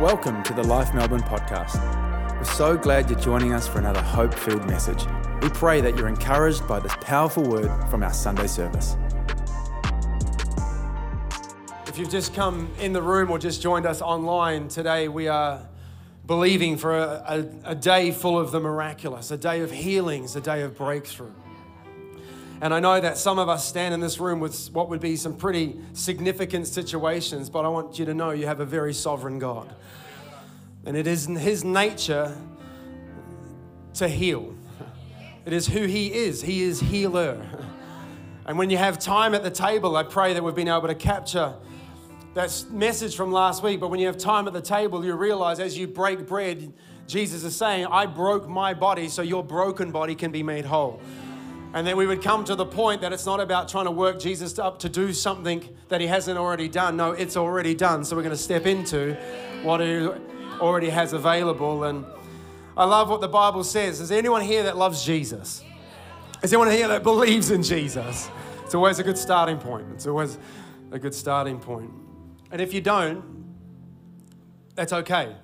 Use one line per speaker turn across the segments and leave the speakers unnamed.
Welcome to the Life Melbourne podcast. We're so glad you're joining us for another hope filled message. We pray that you're encouraged by this powerful word from our Sunday service.
If you've just come in the room or just joined us online today, we are believing for a, a, a, day full of the miraculous, a day of healings, a day of breakthrough. And I know that some of us stand in this room with what would be some pretty significant situations, but I want you to know you have a very sovereign God. And it is in His nature to heal, it is who He is. He is healer. And when you have time at the table, I pray that we've been able to capture that message from last week. But when you have time at the table, you realize as you break bread, Jesus is saying, I broke my body so your broken body can be made whole. And then we would come to the point that it's not about trying to work Jesus up to do something that he hasn't already done. No, it's already done. So we're going to step into what he already has available. And I love what the Bible says. Is there anyone here that loves Jesus? Is there anyone here that believes in Jesus? It's always a good starting point. It's always a good starting point. And if you don't, that's okay.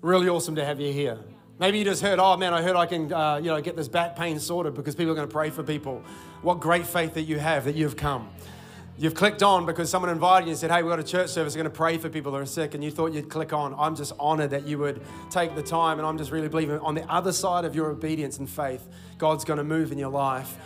Really awesome to have you here. Maybe you just heard, oh man, I heard I can, uh, you know, get this back pain sorted because people are going to pray for people. What great faith that you have that you've come. You've clicked on because someone invited you and said, hey, we've got a church service, we're going to pray for people that are sick, and you thought you'd click on. I'm just honored that you would take the time, and I'm just really believing on the other side of your obedience and faith, God's going to move in your life.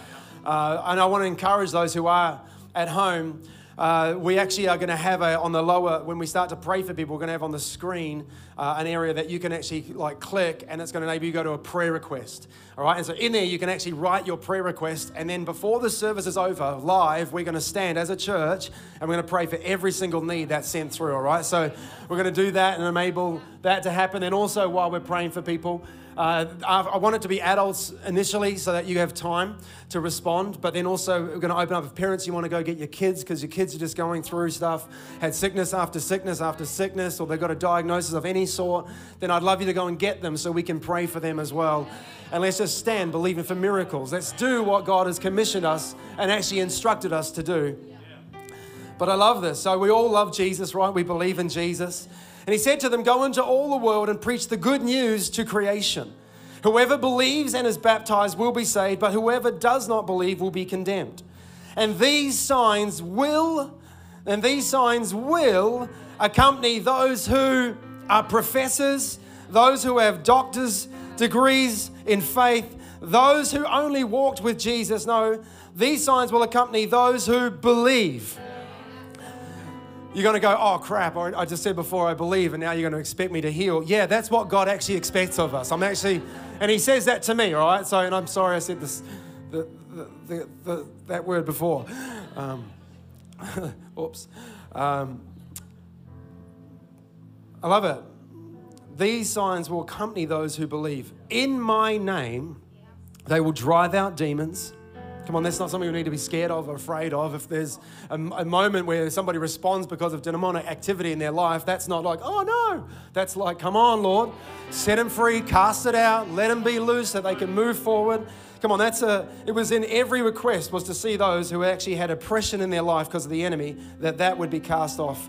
Uh, and I want to encourage those who are at home uh, we actually are going to have a, on the lower, when we start to pray for people, we're going to have on the screen uh, an area that you can actually like click and it's going to enable you to go to a prayer request. All right. And so in there, you can actually write your prayer request. And then before the service is over, live, we're going to stand as a church and we're going to pray for every single need that's sent through. All right. So we're going to do that and enable that to happen. And also while we're praying for people, uh, I want it to be adults initially so that you have time to respond, but then also we're going to open up if parents you want to go get your kids because your kids are just going through stuff, had sickness after sickness after sickness, or they've got a diagnosis of any sort, then I'd love you to go and get them so we can pray for them as well. And let's just stand believing for miracles. Let's do what God has commissioned us and actually instructed us to do. But I love this. So we all love Jesus, right? We believe in Jesus. And he said to them, Go into all the world and preach the good news to creation. Whoever believes and is baptized will be saved, but whoever does not believe will be condemned. And these signs will, and these signs will accompany those who are professors, those who have doctors' degrees in faith, those who only walked with Jesus. No, these signs will accompany those who believe. You're going to go, oh crap, I just said before I believe, and now you're going to expect me to heal. Yeah, that's what God actually expects of us. I'm actually, and He says that to me, all right? So, and I'm sorry I said this, the, the, the, that word before. Um, oops. Um, I love it. These signs will accompany those who believe. In my name, they will drive out demons. Come on, that's not something we need to be scared of or afraid of. If there's a, a, moment where somebody responds because of demonic activity in their life, that's not like, oh no. That's like, come on, Lord, set them free, cast it out, let them be loose so they can move forward. Come on, that's a, it was in every request was to see those who actually had oppression in their life because of the enemy, that that would be cast off.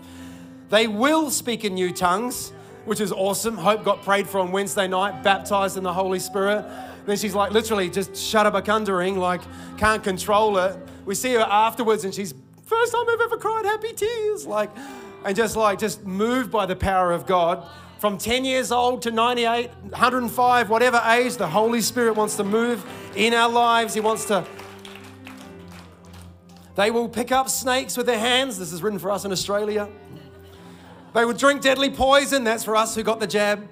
They will speak in new tongues, which is awesome. Hope got prayed for on Wednesday night, baptized in the Holy Spirit. Then she's like literally just shutterbakundering, like can't control it. We see her afterwards and she's, first time I've ever cried happy tears. Like, and just like, just moved by the power of God. From 10 years old to 98, 105, whatever age, the Holy Spirit wants to move in our lives. He wants to. They will pick up snakes with their hands. This is written for us in Australia. They will drink deadly poison. That's for us who got the jab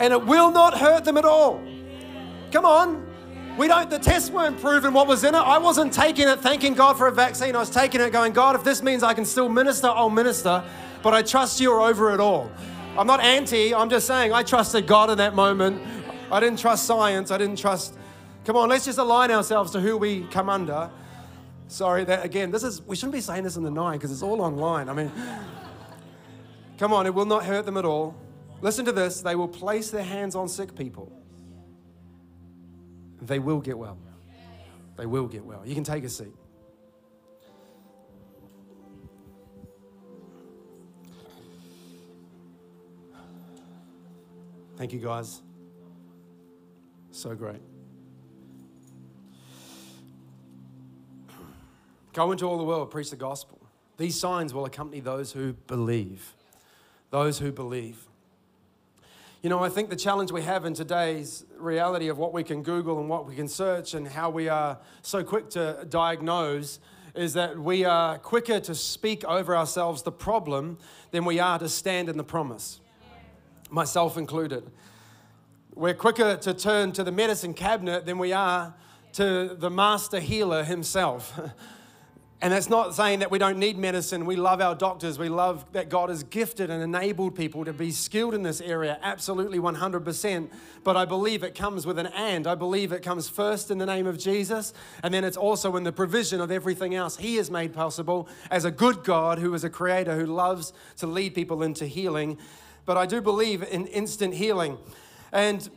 and it will not hurt them at all. Come on. We don't, the tests weren't proving what was in it. I wasn't taking it thanking God for a vaccine. I was taking it going, God, if this means I can still minister, I'll minister, but I trust you're over it all. I'm not anti, I'm just saying I trusted God in that moment. I didn't trust science. I didn't trust. Come on, let's just align ourselves to who we come under. Sorry, that again, this is, we shouldn't be saying this in the nine because it's all online. I mean, come on, it will not hurt them at all. Listen to this they will place their hands on sick people. They will get well. They will get well. You can take a seat. Thank you, guys. So great. Go into all the world, preach the gospel. These signs will accompany those who believe. Those who believe. You know, I think the challenge we have in today's reality of what we can Google and what we can search and how we are so quick to diagnose is that we are quicker to speak over ourselves the problem than we are to stand in the promise, myself included. We're quicker to turn to the medicine cabinet than we are to the master healer himself. And that's not saying that we don't need medicine. We love our doctors. We love that God has gifted and enabled people to be skilled in this area, absolutely 100%. But I believe it comes with an and. I believe it comes first in the name of Jesus, and then it's also in the provision of everything else He has made possible as a good God who is a creator who loves to lead people into healing. But I do believe in instant healing. And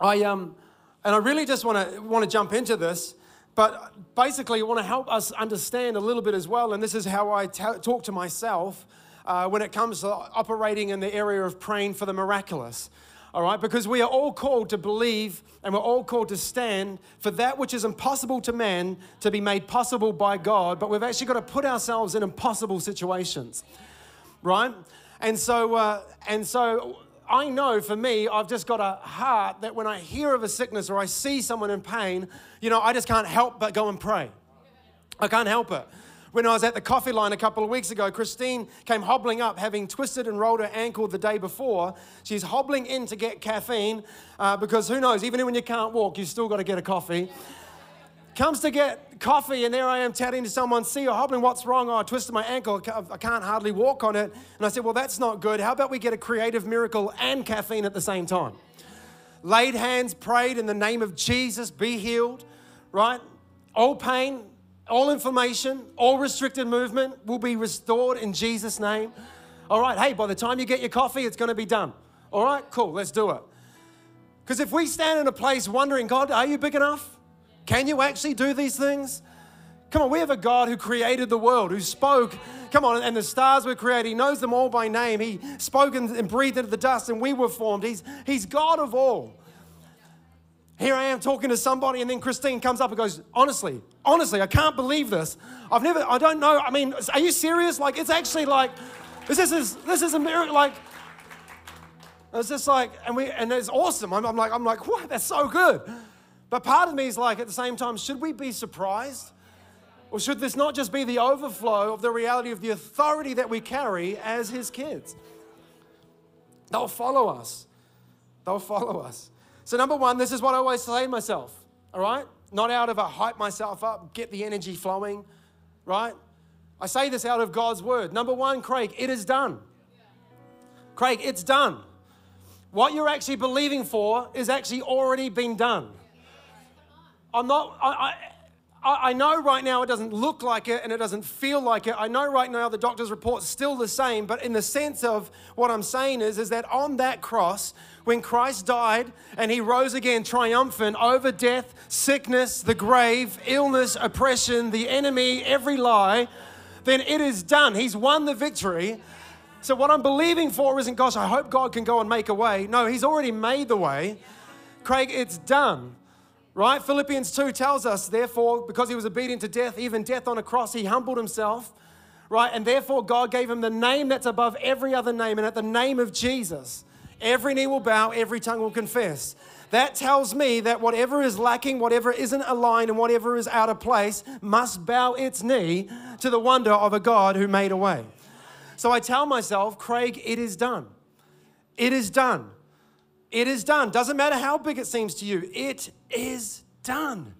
I, um, and I really just want to want to jump into this but basically, I want to help us understand a little bit as well, and this is how I t- talk to myself uh, when it comes to operating in the area of praying for the miraculous. All right, because we are all called to believe and we're all called to stand for that which is impossible to man to be made possible by God, but we've actually got to put ourselves in impossible situations, right? And so, uh, and so I know for me, I've just got a heart that when I hear of a sickness or I see someone in pain, you know, I just can't help but go and pray. I can't help it. When I was at the coffee line a couple of weeks ago, Christine came hobbling up, having twisted and rolled her ankle the day before. She's hobbling in to get caffeine uh, because who knows, even when you can't walk, you've still got to get a coffee comes to get coffee, and there I am chatting to someone, see you're hobbling, what's wrong? Oh, I twisted my ankle, I can't hardly walk on it. And I said, Well, that's not good. How about we get a creative miracle and caffeine at the same time? Laid hands, prayed in the name of Jesus, be healed, right? All pain, all inflammation, all restricted movement will be restored in Jesus' name. All right, hey, by the time you get your coffee, it's going to be done. All right, cool, let's do it. Because if we stand in a place wondering, God, are you big enough? Can you actually do these things? Come on, we have a God who created the world, who spoke. Come on, and the stars were created. He knows them all by name. He spoke and, breathed into the dust, and we were formed. He's, he's God of all. Here I am talking to somebody, and then Christine comes up and goes, Honestly, honestly, I can't believe this. I've never, I don't know. I mean, are you serious? Like, it's actually like, this is, this is a miracle. Like, it's just like, and we, and it's awesome. I'm, I'm like, I'm like, what? That's so good. But part of me is like, at the same time, should we be surprised? Or should this not just be the overflow of the reality of the authority that we carry as His kids? They'll follow us. They'll follow us. So, number one, this is what I always say to myself, all right? Not out of a hype myself up, get the energy flowing, right? I say this out of God's word. Number one, Craig, it is done. Craig, it's done. What you're actually believing for is actually already been done. I'm not, I, I, I know right now it doesn't look like it and it doesn't feel like it. I know right now the doctor's report's still the same, but in the sense of what I'm saying is, is that on that cross, when Christ died and he rose again triumphant over death, sickness, the grave, illness, oppression, the enemy, every lie, then it is done. He's won the victory. So, what I'm believing for isn't, gosh, I hope God can go and make a way. No, He's already made the way. Craig, it's done. Right? Philippians 2 tells us, therefore, because he was obedient to death, even death on a cross, he humbled himself. Right? And therefore, God gave him the name that's above every other name. And at the name of Jesus, every knee will bow, every tongue will confess. That tells me that whatever is lacking, whatever isn't aligned, and whatever is out of place must bow its knee to the wonder of a God who made a way. So I tell myself, Craig, it is done. It is done. It is done. Doesn't matter how big it seems to you, it is done.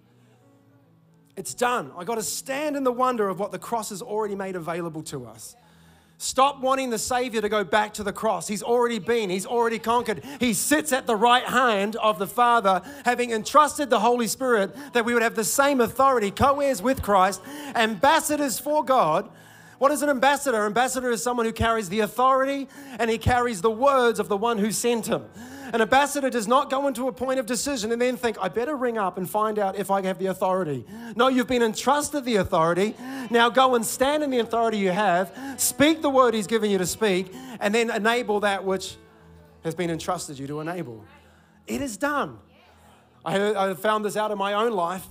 It's done. I got to stand in the wonder of what the cross has already made available to us. Stop wanting the Savior to go back to the cross. He's already been, He's already conquered. He sits at the right hand of the Father, having entrusted the Holy Spirit that we would have the same authority, co heirs with Christ, ambassadors for God. What is an ambassador? Ambassador is someone who carries the authority and he carries the words of the one who sent him. An ambassador does not go into a point of decision and then think, I better ring up and find out if I have the authority. No, you've been entrusted the authority. Now go and stand in the authority you have, speak the word he's given you to speak, and then enable that which has been entrusted you to enable. It is done. I, found this out in my own life.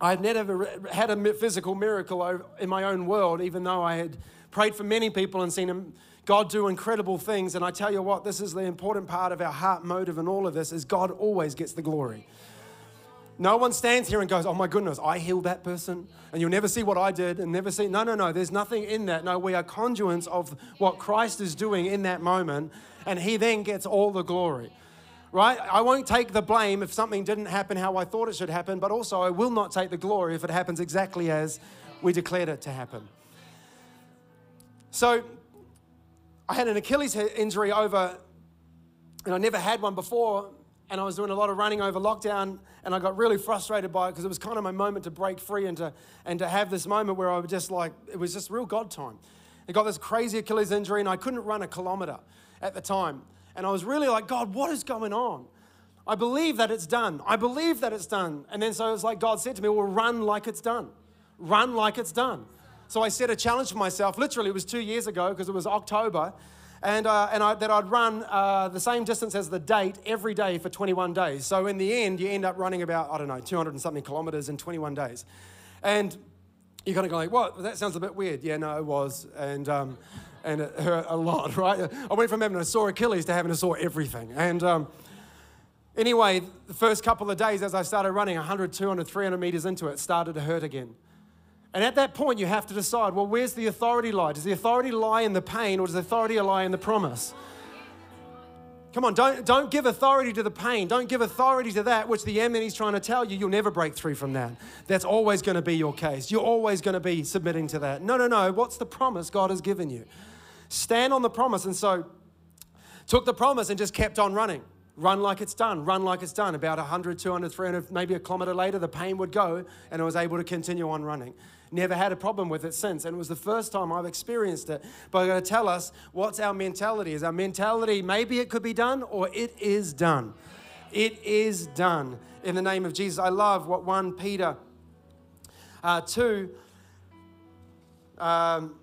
I had never had a physical miracle in my own world, even though I had prayed for many people and seen God do incredible things. And I tell you what, this is the important part of our heart motive and all of this is God always gets the glory. No one stands here and goes, Oh my goodness, I healed that person, and you'll never see what I did, and never see. No, no, no, there's nothing in that. No, we are conduits of what Christ is doing in that moment, and He then gets all the glory. Right? I won't take the blame if something didn't happen how I thought it should happen, but also I will not take the glory if it happens exactly as we declared it to happen. So, I had an Achilles injury over, and I never had one before, and I was doing a lot of running over lockdown and I got really frustrated by it because it was kind of my moment to break free and to, and to have this moment where I was just like, it was just real God time. I got this crazy Achilles injury and I couldn't run a kilometer at the time. And I was really like, God, what is going on? I believe that it's done. I believe that it's done. And then so it was like God said to me, Well, run like it's done. Run like it's done. So I set a challenge for myself. Literally, it was two years ago because it was October and, uh, and I, that I'd run uh, the same distance as the date every day for 21 days. So in the end, you end up running about, I don't know, 200 and something kilometers in 21 days. And you're kind of going, what? That sounds a bit weird. Yeah, no, it was. And, um, and it hurt a lot, right? I went from having a sore Achilles to having to sore everything. And um, anyway, the first couple of days as I started running 100, 200, 300 meters into it, started to hurt again. And at that point, you have to decide well, where's the authority lie? Does the authority lie in the pain or does the authority lie in the promise? Come on, don't, don't give authority to the pain. Don't give authority to that which the enemy's trying to tell you. You'll never break through from that. That's always going to be your case. You're always going to be submitting to that. No, no, no. What's the promise God has given you? Stand on the promise. And so, took the promise and just kept on running. Run like it's done, run like it's done. About 100, 200, 300, maybe a kilometer later, the pain would go and I was able to continue on running. Never had a problem with it since. And it was the first time I've experienced it. But I'm going to tell us what's our mentality. Is our mentality maybe it could be done or it is done? It is done in the name of Jesus. I love what 1 Peter uh, 2. Um,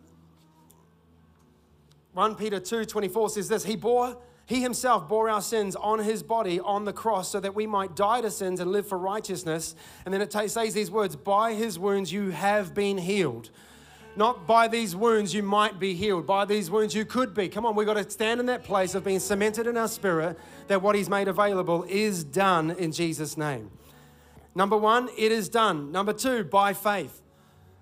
1 Peter 2 24 says this He bore he himself bore our sins on his body on the cross so that we might die to sins and live for righteousness. And then it says these words By his wounds you have been healed. Not by these wounds you might be healed. By these wounds you could be. Come on, we've got to stand in that place of being cemented in our spirit that what he's made available is done in Jesus' name. Number one, it is done. Number two, by faith.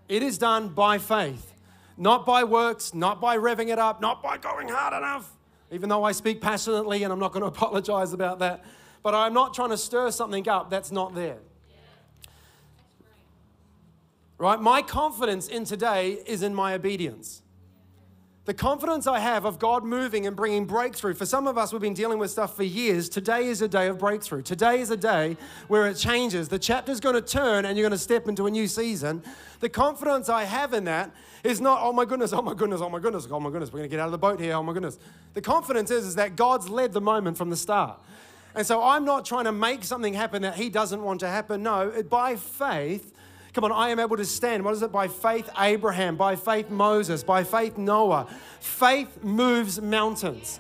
It is done by faith. Not by works, not by revving it up, not by going hard enough even though I speak passionately and I'm not going to apologize about that. But I'm not trying to stir something up that's not there. Right? My confidence in today is in my obedience. The confidence I have of God moving and bringing breakthrough. For some of us, we've been dealing with stuff for years. Today is a day of breakthrough. Today is a day where it changes. The chapter's going to turn and you're going to step into a new season. The confidence I have in that is not, oh my goodness, oh my goodness, oh my goodness, oh my goodness, we're going to get out of the boat here, oh my goodness. The confidence is, is that God's led the moment from the start. And so I'm not trying to make something happen that He doesn't want to happen. No, by faith, Come on, I am able to stand. What is it? By faith, Abraham. By faith, Moses. By faith, Noah. Faith moves mountains.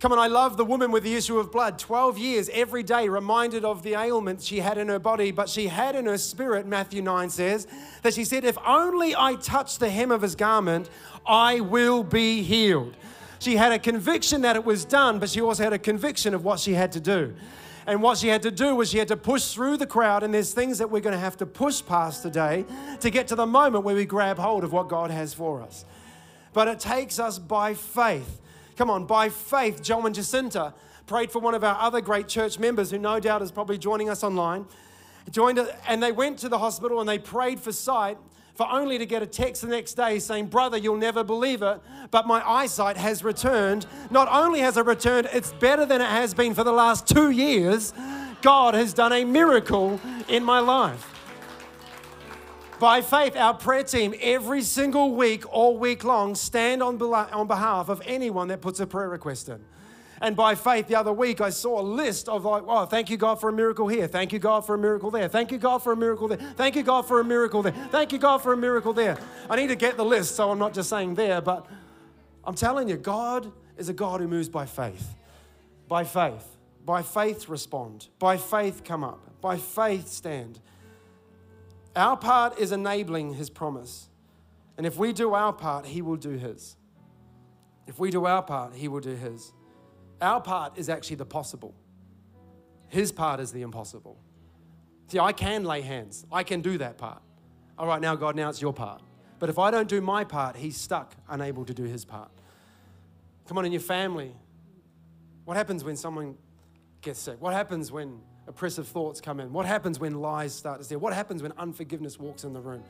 Come on, I love the woman with the issue of blood. 12 years every day, reminded of the ailment she had in her body, but she had in her spirit, Matthew 9 says, that she said, If only I touch the hem of his garment, I will be healed. She had a conviction that it was done, but she also had a conviction of what she had to do. And what she had to do was she had to push through the crowd, and there's things that we're going to have to push past today to get to the moment where we grab hold of what God has for us. But it takes us by faith. Come on, by faith, Joe and Jacinta prayed for one of our other great church members who no doubt is probably joining us online. Joined and they went to the hospital and they prayed for sight for only to get a text the next day saying, Brother, you'll never believe it, but my eyesight has returned. Not only has it returned, it's better than it has been for the last two years. God has done a miracle in my life. By faith, our prayer team every single week, all week long, stand on, on behalf of anyone that puts a prayer request in. And by faith, the other week, I saw a list of like, oh, thank you, God, for a miracle here. Thank you, God, for a miracle there. Thank you, God, for a miracle there. Thank you, God, for a miracle there. Thank you, God, for a miracle there. I need to get the list, so I'm not just saying there, but I'm telling you, God is a God who moves by faith. By faith. By faith, respond. By faith, come up. By faith, stand. Our part is enabling his promise. And if we do our part, he will do his. If we do our part, he will do his. Our part is actually the possible, his part is the impossible. See, I can lay hands, I can do that part. All right, now, God, now it's your part. But if I don't do my part, he's stuck, unable to do his part. Come on, in your family, what happens when someone gets sick? What happens when oppressive thoughts come in? What happens when lies start to steal? What happens when unforgiveness walks in the room?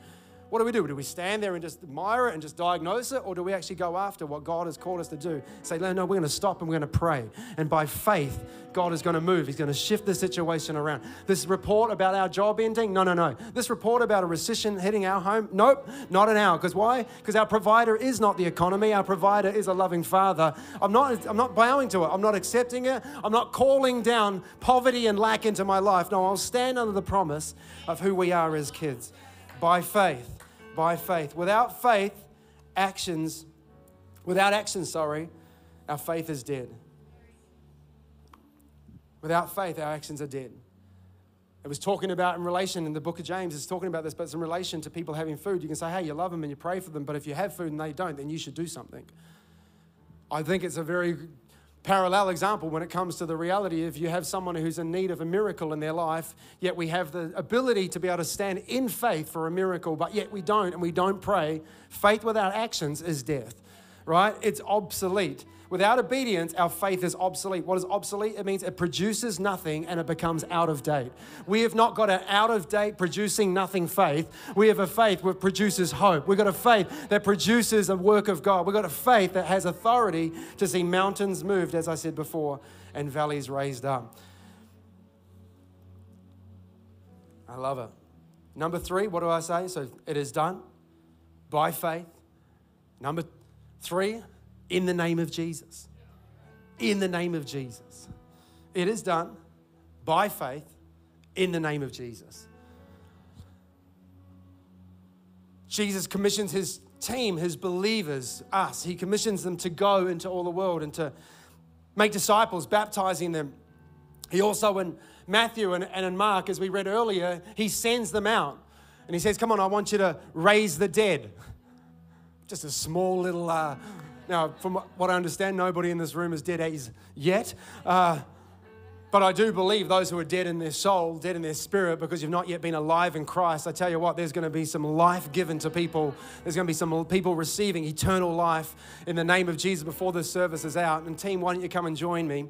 What do we do? Do we stand there and just admire it and just diagnose it? Or do we actually go after what God has called us to do? Say, no, no, we're going to stop and we're going to pray. And by faith, God is going to move. He's going to shift the situation around. This report about our job ending? No, no, no. This report about a recession hitting our home? Nope, not an hour. Because why? Because our provider is not the economy. Our provider is a loving father. I'm not, I'm not bowing to it. I'm not accepting it. I'm not calling down poverty and lack into my life. No, I'll stand under the promise of who we are as kids by faith by faith. Without faith, actions, without actions, sorry, our faith is dead. Without faith, our actions are dead. It was talking about in relation in the book of James, it's talking about this, but it's in relation to people having food. You can say, hey, you love them and you pray for them, but if you have food and they don't, then you should do something. I think it's a very parallel example when it comes to the reality if you have someone who's in need of a miracle in their life, yet we have the ability to be able to stand in faith for a miracle, but yet we don't and we don't pray. Faith without actions is death, right? It's obsolete. Without obedience, our faith is obsolete. What is obsolete? It means it produces nothing and it becomes out of date. We have not got an out of date, producing nothing faith. We have a faith that produces hope. We've got a faith that produces a work of God. We've got a faith that has authority to see mountains moved, as I said before, and valleys raised up. I love it. Number three, what do I say? So it is done by faith. Number three, in the name of Jesus. In the name of Jesus. It is done by faith in the name of Jesus. Jesus commissions his team, his believers, us. He commissions them to go into all the world and to make disciples, baptizing them. He also, in Matthew and, and in Mark, as we read earlier, he sends them out and he says, Come on, I want you to raise the dead. Just a small little uh, now, from what I understand, nobody in this room is dead as yet. Uh, but I do believe those who are dead in their soul, dead in their spirit, because you've not yet been alive in Christ, I tell you what, there's going to be some life given to people. There's going to be some people receiving eternal life in the name of Jesus before this service is out. And, team, why don't you come and join me?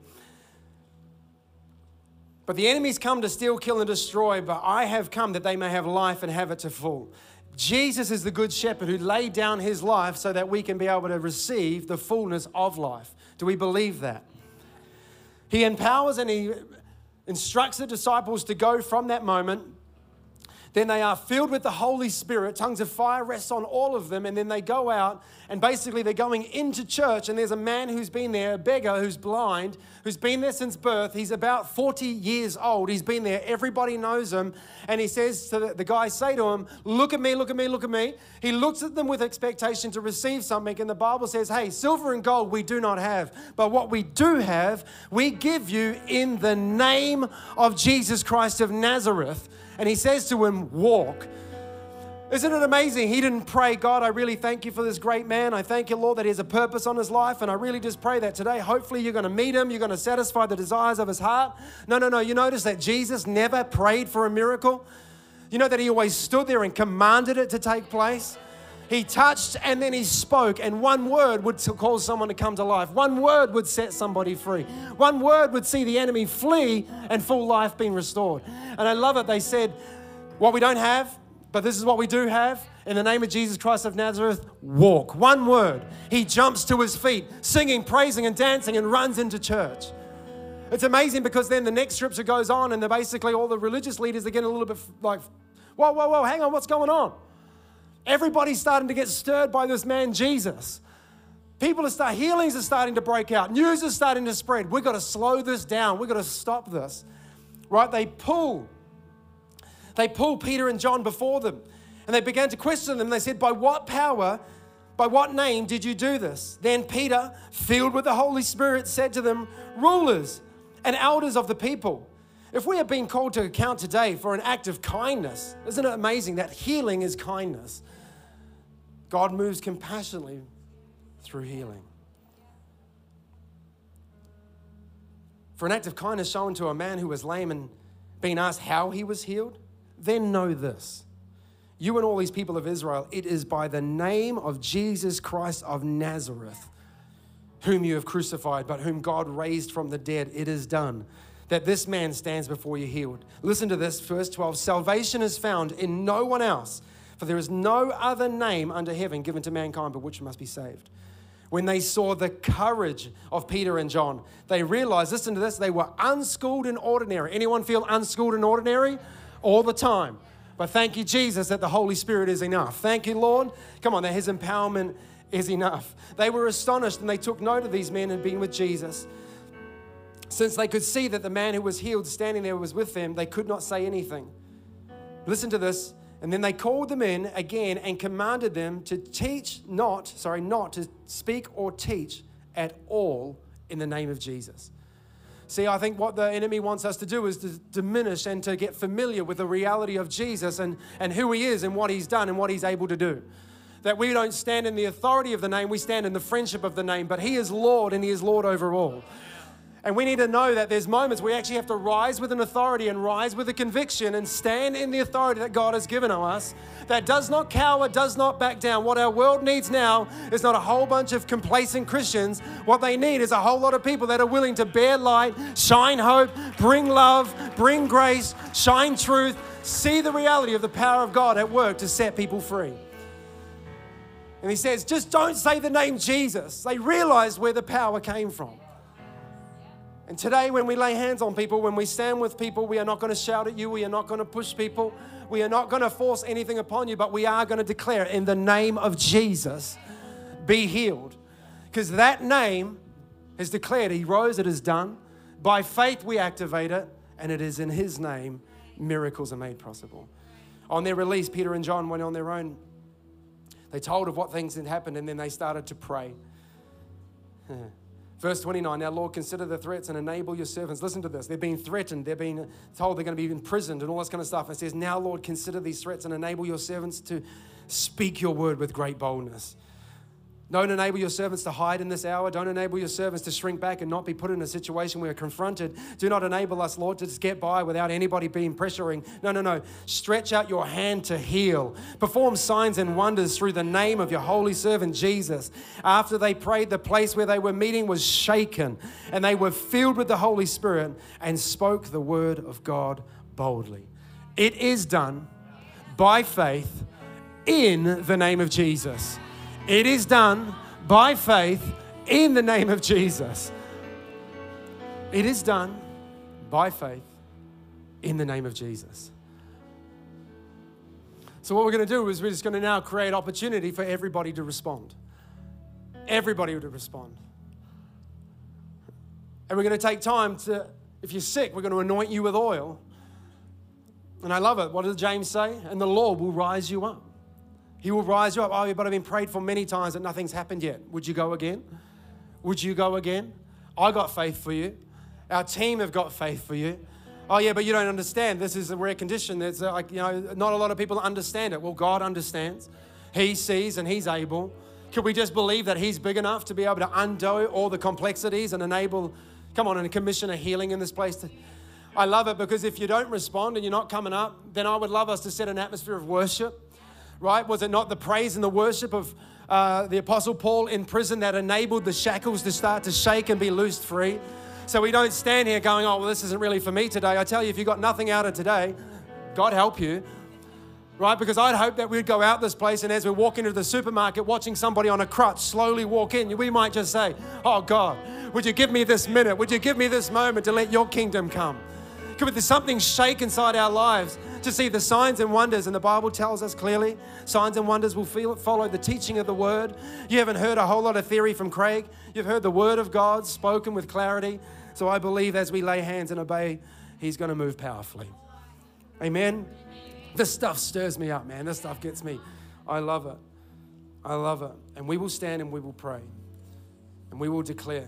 But the enemy's come to steal, kill, and destroy, but I have come that they may have life and have it to full. Jesus is the good shepherd who laid down his life so that we can be able to receive the fullness of life. Do we believe that? He empowers and he instructs the disciples to go from that moment then they are filled with the Holy Spirit. Tongues of fire rests on all of them. And then they go out and basically they're going into church. And there's a man who's been there, a beggar who's blind, who's been there since birth. He's about 40 years old. He's been there. Everybody knows him. And he says to the, the guy, say to him, Look at me, look at me, look at me. He looks at them with expectation to receive something. And the Bible says, Hey, silver and gold we do not have. But what we do have, we give you in the name of Jesus Christ of Nazareth and he says to him, Walk. Isn't it amazing? He didn't pray, God, I really thank you for this great man. I thank you, Lord, that he has a purpose on his life. And I really just pray that today, hopefully, you're going to meet him. You're going to satisfy the desires of his heart. No, no, no. You notice that Jesus never prayed for a miracle. You know that he always stood there and commanded it to take place. He touched and then he spoke, and one word would cause someone to come to life. One word would set somebody free. One word would see the enemy flee and full life being restored. And I love it. They said, What we don't have, but this is what we do have. In the name of Jesus Christ of Nazareth, walk. One word. He jumps to his feet, singing, praising, and dancing, and runs into church. It's amazing because then the next scripture goes on, and basically all the religious leaders are getting a little bit like, whoa, whoa, whoa, hang on, what's going on? Everybody's starting to get stirred by this man, Jesus. People are start healings are starting to break out. News is starting to spread. We've got to slow this down. We've got to stop this. Right? They pull. They pull Peter and John before them. And they began to question them. They said, By what power By what name did you do this? Then Peter, filled with the Holy Spirit, said to them, Rulers and elders of the people, if we are being called to account today for an act of kindness, isn't it amazing that healing is kindness? God moves compassionately through healing. For an act of kindness shown to a man who was lame and being asked how he was healed, then know this. You and all these people of Israel, it is by the name of Jesus Christ of Nazareth, whom you have crucified, but whom God raised from the dead. It is done that this man stands before you healed. Listen to this, verse 12. Salvation is found in no one else, for there is no other name under heaven given to mankind by which must be saved. When they saw the courage of Peter and John, they realized, listen to this, they were unschooled and ordinary. Anyone feel unschooled and ordinary? All the time. But thank you, Jesus, that the Holy Spirit is enough. Thank you, Lord. Come on, that His empowerment is enough. They were astonished and they took note of these men had been with Jesus. Since they could see that the man who was healed standing there was with them, they could not say anything. Listen to this. And then they called them in again and commanded them to teach not, sorry, not to speak or teach at all in the name of Jesus. See, I think what the enemy wants us to do is to diminish and to get familiar with the reality of Jesus and, and who he is and what he's done and what he's able to do. That we don't stand in the authority of the name, we stand in the friendship of the name, but he is Lord and he is Lord over all. And we need to know that there's moments we actually have to rise with an authority and rise with a conviction and stand in the authority that God has given us that does not cower, does not back down. What our world needs now is not a whole bunch of complacent Christians. What they need is a whole lot of people that are willing to bear light, shine hope, bring love, bring grace, shine truth, see the reality of the power of God at work to set people free. And he says, just don't say the name Jesus. They realize where the power came from. And today, when we lay hands on people, when we stand with people, we are not going to shout at you, we are not going to push people, we are not going to force anything upon you, but we are going to declare in the name of Jesus, be healed. Because that name is declared, He rose, it is done. By faith, we activate it, and it is in His name miracles are made possible. On their release, Peter and John went on their own. They told of what things had happened, and then they started to pray. Verse 29 Now, Lord, consider the threats and enable your servants. Listen to this. They're being threatened. They're being told they're going to be imprisoned and all this kind of stuff. It says, Now, Lord, consider these threats and enable your servants to speak your word with great boldness. Don't enable your servants to hide in this hour. Don't enable your servants to shrink back and not be put in a situation where confronted. Do not enable us, Lord, to just get by without anybody being pressuring. No, no, no. Stretch out your hand to heal. Perform signs and wonders through the name of your holy servant Jesus. After they prayed, the place where they were meeting was shaken, and they were filled with the Holy Spirit and spoke the word of God boldly. It is done by faith in the name of Jesus. It is done by faith in the name of Jesus. It is done by faith in the name of Jesus. So, what we're going to do is we're just going to now create opportunity for everybody to respond. Everybody to respond. And we're going to take time to, if you're sick, we're going to anoint you with oil. And I love it. What does James say? And the Lord will rise you up. He will rise you up. Oh, but I've been prayed for many times and nothing's happened yet. Would you go again? Would you go again? I got faith for you. Our team have got faith for you. Oh, yeah, but you don't understand. This is a rare condition. It's like, you know, not a lot of people understand it. Well, God understands. He sees and He's able. Could we just believe that He's big enough to be able to undo all the complexities and enable, come on, and commission a healing in this place? To, I love it because if you don't respond and you're not coming up, then I would love us to set an atmosphere of worship right? Was it not the praise and the worship of uh, the Apostle Paul in prison that enabled the shackles to start to shake and be loosed free? So we don't stand here going, oh, well, this isn't really for me today. I tell you, if you got nothing out of today, God help you. Right? Because I'd hope that we'd go out this place and as we walk into the supermarket, watching somebody on a crutch slowly walk in, we might just say, Oh God, would you give me this minute? Would you give me this moment to let your kingdom come? Could there something shake inside our lives to see the signs and wonders. And the Bible tells us clearly signs and wonders will follow the teaching of the word. You haven't heard a whole lot of theory from Craig, you've heard the word of God spoken with clarity. So I believe as we lay hands and obey, He's going to move powerfully. Amen. This stuff stirs me up, man. This stuff gets me. I love it. I love it. And we will stand and we will pray. And we will declare.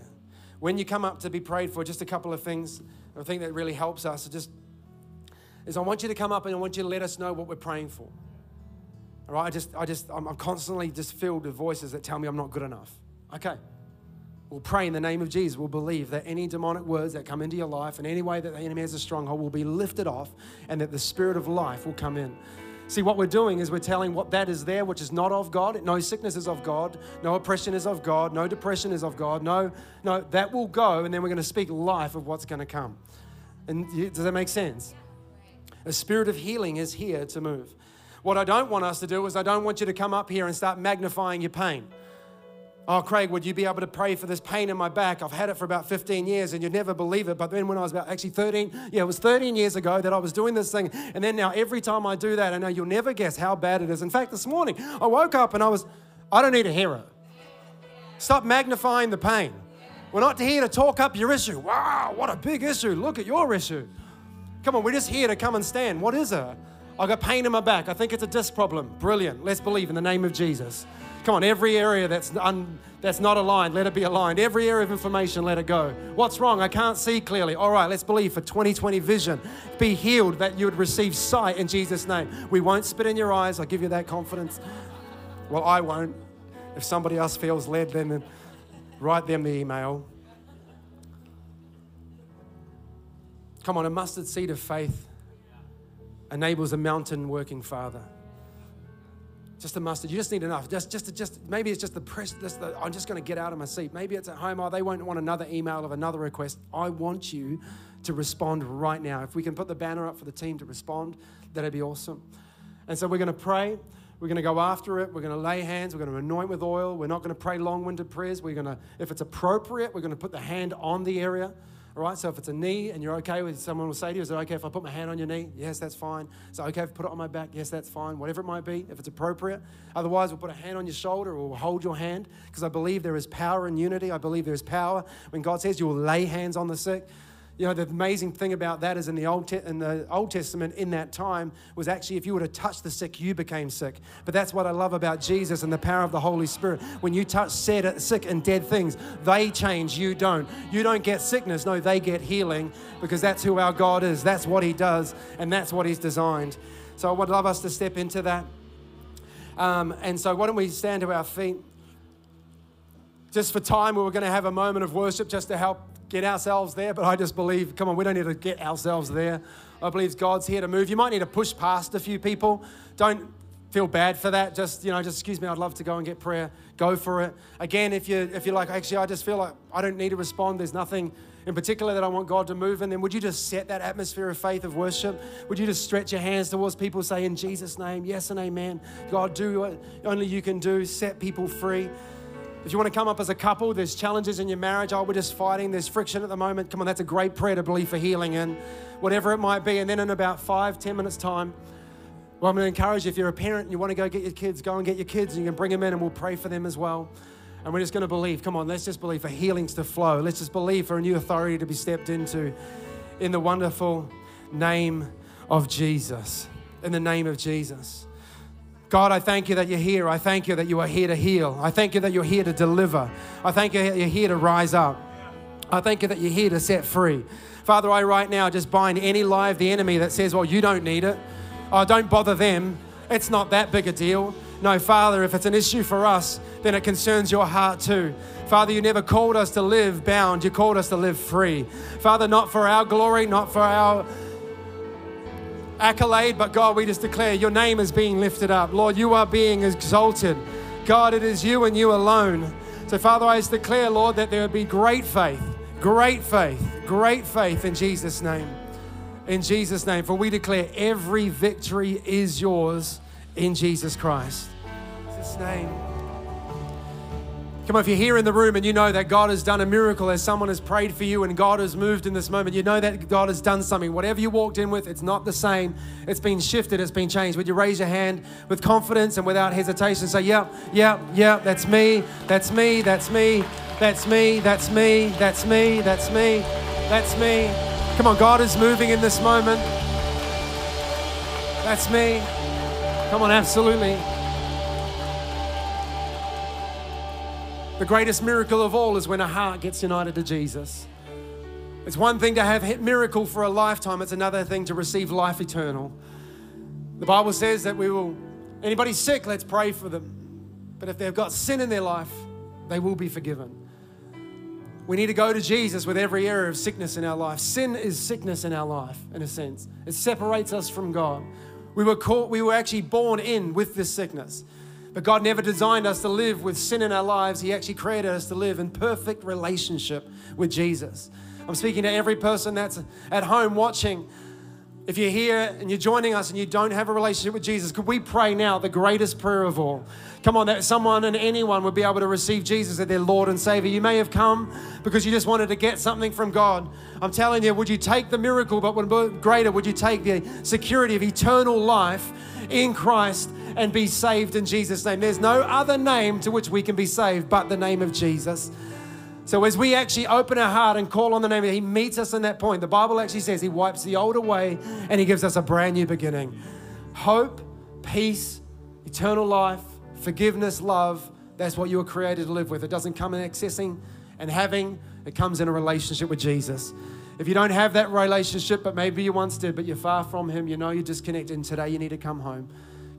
When you come up to be prayed for, just a couple of things I think that really helps us. Just is I want you to come up and I want you to let us know what we're praying for. All right, I just, I just, I'm, constantly just filled with voices that tell me I'm not good enough. Okay, We'll pray in the name of Jesus. We'll believe that any demonic words that come into your life and any way that the enemy has a stronghold will be lifted off and that the spirit of life will come in. See, what we're doing is we're telling what that is there, which is not of God. No sickness is of God. No oppression is of God. No depression is of God. No, no, that will go, and then we're going to speak life of what's going to come. And does that make sense? A spirit of healing is here to move. What I don't want us to do is I don't want you to come up here and start magnifying your pain. Oh, Craig, would you be able to pray for this pain in my back? I've had it for about 15 years and you'd never believe it. But then when I was about actually 13, yeah, it was 13 years ago that I was doing this thing. And then now every time I do that, I know you'll never guess how bad it is. In fact, this morning I woke up and I was, I don't need hear it. Stop magnifying the pain. We're not here to talk up your issue. Wow, what a big issue. Look at your issue. Come on, we're just here to come and stand. What is it? I got pain in my back. I think it's a disc problem. Brilliant. Let's believe in the name of Jesus. Come on, every area that's, un, that's not aligned, let it be aligned. Every area of information, let it go. What's wrong? I can't see clearly. All right, let's believe for 2020 vision. Be healed that you would receive sight in Jesus' name. We won't spit in your eyes. I'll give you that confidence. Well, I won't. If somebody else feels led, then write them the email. Come on, a mustard seed of faith enables a mountain working father. Just a mustard. You just need enough. Just, just, just. Maybe it's just the press. Just the, I'm just going to get out of my seat. Maybe it's at home. Oh, they won't want another email of another request. I want you to respond right now. If we can put the banner up for the team to respond, that'd be awesome. And so we're going to pray. We're going to go after it. We're going to lay hands. We're going to anoint with oil. We're not going to pray long-winded prayers. We're going to, if it's appropriate, we're going to put the hand on the area. All right, so if it's a knee and you're okay with someone will say to you, is it okay if I put my hand on your knee? Yes, that's fine. It okay if I put it on my back? Yes, that's fine. Whatever it might be, if it's appropriate. Otherwise, we'll put a hand on your shoulder or we'll hold your hand because I believe there is power in unity. I believe there is power when God says you will lay hands on the sick. You know, the amazing thing about that is in the Old, Te- in the Old Testament, in that time, was actually if you were to touch the sick, you became sick. But that's what I love about Jesus and the power of the Holy Spirit. When you touch sad, sick and dead things, they change, you don't. You don't get sickness, no, they get healing because that's who our God is. That's what He does, and that's what He's designed. So I would love us to step into that. Um, and so, why don't we stand to our feet? Just for time, we were going to have a moment of worship just to help get ourselves there, but I just believe, come on, we don't need to get ourselves there. I believe God's here to move. You might need to push past a few people. Don't feel bad for that. Just, you know, just excuse me, I'd love to go and get prayer. Go for it. Again, if you if you're like, actually, I just feel like I don't need to respond, there's nothing in particular that I want God to move in, then would you just set that atmosphere of faith of worship? Would you just stretch your hands towards people, say in Jesus' name, yes and amen. God, do what only you can do, set people free. If you want to come up as a couple, there's challenges in your marriage. Oh, we're just fighting. There's friction at the moment. Come on, that's a great prayer to believe for healing in, whatever it might be. And then in about five, ten minutes' time, well, I'm going to encourage you if you're a parent and you want to go get your kids, go and get your kids and you can bring them in and we'll pray for them as well. And we're just going to believe. Come on, let's just believe for healings to flow. Let's just believe for a new authority to be stepped into in the wonderful name of Jesus. In the name of Jesus. God, I thank you that you're here. I thank you that you are here to heal. I thank you that you're here to deliver. I thank you that you're here to rise up. I thank you that you're here to set free. Father, I right now just bind any lie of the enemy that says, well, you don't need it. Oh, don't bother them. It's not that big a deal. No, Father, if it's an issue for us, then it concerns your heart too. Father, you never called us to live bound, you called us to live free. Father, not for our glory, not for our accolade, but God, we just declare your name is being lifted up. Lord, you are being exalted. God, it is you and you alone. So, Father, I just declare, Lord, that there would be great faith, great faith, great faith in Jesus' name. In Jesus' name. For we declare every victory is yours in Jesus Christ. In Jesus' name. Come on, if you're here in the room and you know that God has done a miracle as someone has prayed for you and God has moved in this moment, you know that God has done something. Whatever you walked in with, it's not the same. It's been shifted, it's been changed. Would you raise your hand with confidence and without hesitation say, Yep, yep, yep, that's me, that's me, that's me, that's me, that's me, that's me, that's me, that's me. Come on, God is moving in this moment. That's me. Come on, absolutely. The greatest miracle of all is when a heart gets united to Jesus. It's one thing to have miracle for a lifetime, it's another thing to receive life eternal. The Bible says that we will, anybody sick, let's pray for them. But if they've got sin in their life, they will be forgiven. We need to go to Jesus with every area of sickness in our life. Sin is sickness in our life, in a sense. It separates us from God. We were caught, we were actually born in with this sickness. But God never designed us to live with sin in our lives. He actually created us to live in perfect relationship with Jesus. I'm speaking to every person that's at home watching. If you're here and you're joining us and you don't have a relationship with Jesus, could we pray now the greatest prayer of all? Come on, that someone and anyone would be able to receive Jesus as their Lord and Savior. You may have come because you just wanted to get something from God. I'm telling you, would you take the miracle, but greater, would you take the security of eternal life in Christ and be saved in Jesus' name? There's no other name to which we can be saved but the name of Jesus. So as we actually open our heart and call on the name, of He meets us in that point. The Bible actually says He wipes the old away and He gives us a brand new beginning. Hope, peace, eternal life, forgiveness, love. That's what you were created to live with. It doesn't come in accessing and having, it comes in a relationship with Jesus. If you don't have that relationship, but maybe you once did, but you're far from Him, you know you're disconnected, and today you need to come home.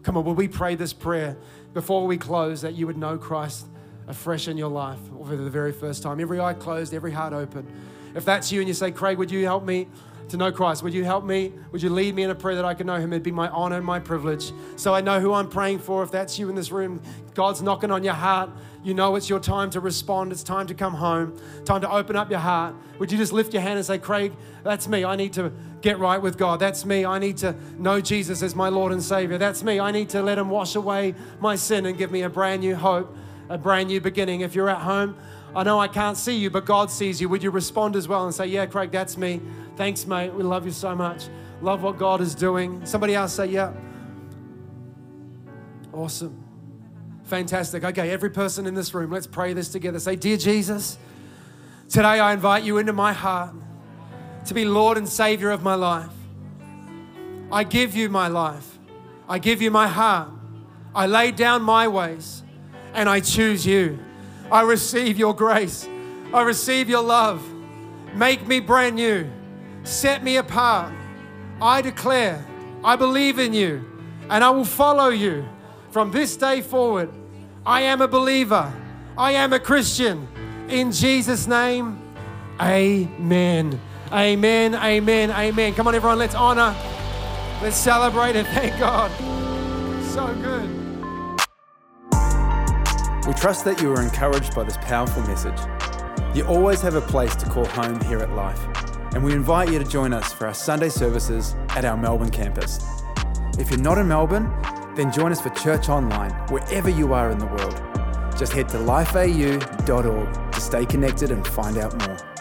Come on, will we pray this prayer before we close that you would know Christ afresh in your life for the very first time? Every eye closed, every heart open. If that's you and you say, Craig, would you help me? to know Christ. Would you help me? Would you lead me in a prayer that I can know Him? It'd be my honor and my privilege. So I know who I'm praying for. If that's you in this room, God's knocking on your heart. You know it's your time to respond. It's time to come home. Time to open up your heart. Would you just lift your hand and say, Craig, that's me. I need to get right with God. That's me. I need to know Jesus as my Lord and Savior. That's me. I need to let Him wash away my sin and give me a brand new hope, a brand new beginning. If you're at home, I know I can't see you, but God sees you. Would you respond as well and say, Yeah, Craig, that's me. Thanks, mate. We love you so much. Love what God is doing. Somebody else say, Yeah. Awesome. Fantastic. Okay, every person in this room, let's pray this together. Say, Dear Jesus, today I invite you into my heart to be Lord and Savior of my life. I give you my life. I give you my heart. I lay down my ways and I choose you. I receive your grace. I receive your love. Make me brand new set me apart. I declare, I believe in you and I will follow you from this day forward. I am a believer. I am a Christian. In Jesus' name, amen. Amen, amen, amen. Come on, everyone, let's honor, let's celebrate, and thank God. So good.
We trust that you are encouraged by this powerful message. You always have a place to call home here at Life and we invite you to join us for our Sunday services at our Melbourne campus. If you're not in Melbourne, then join us for church online wherever you are in the world. Just head to lifeau.org to stay connected and find out more.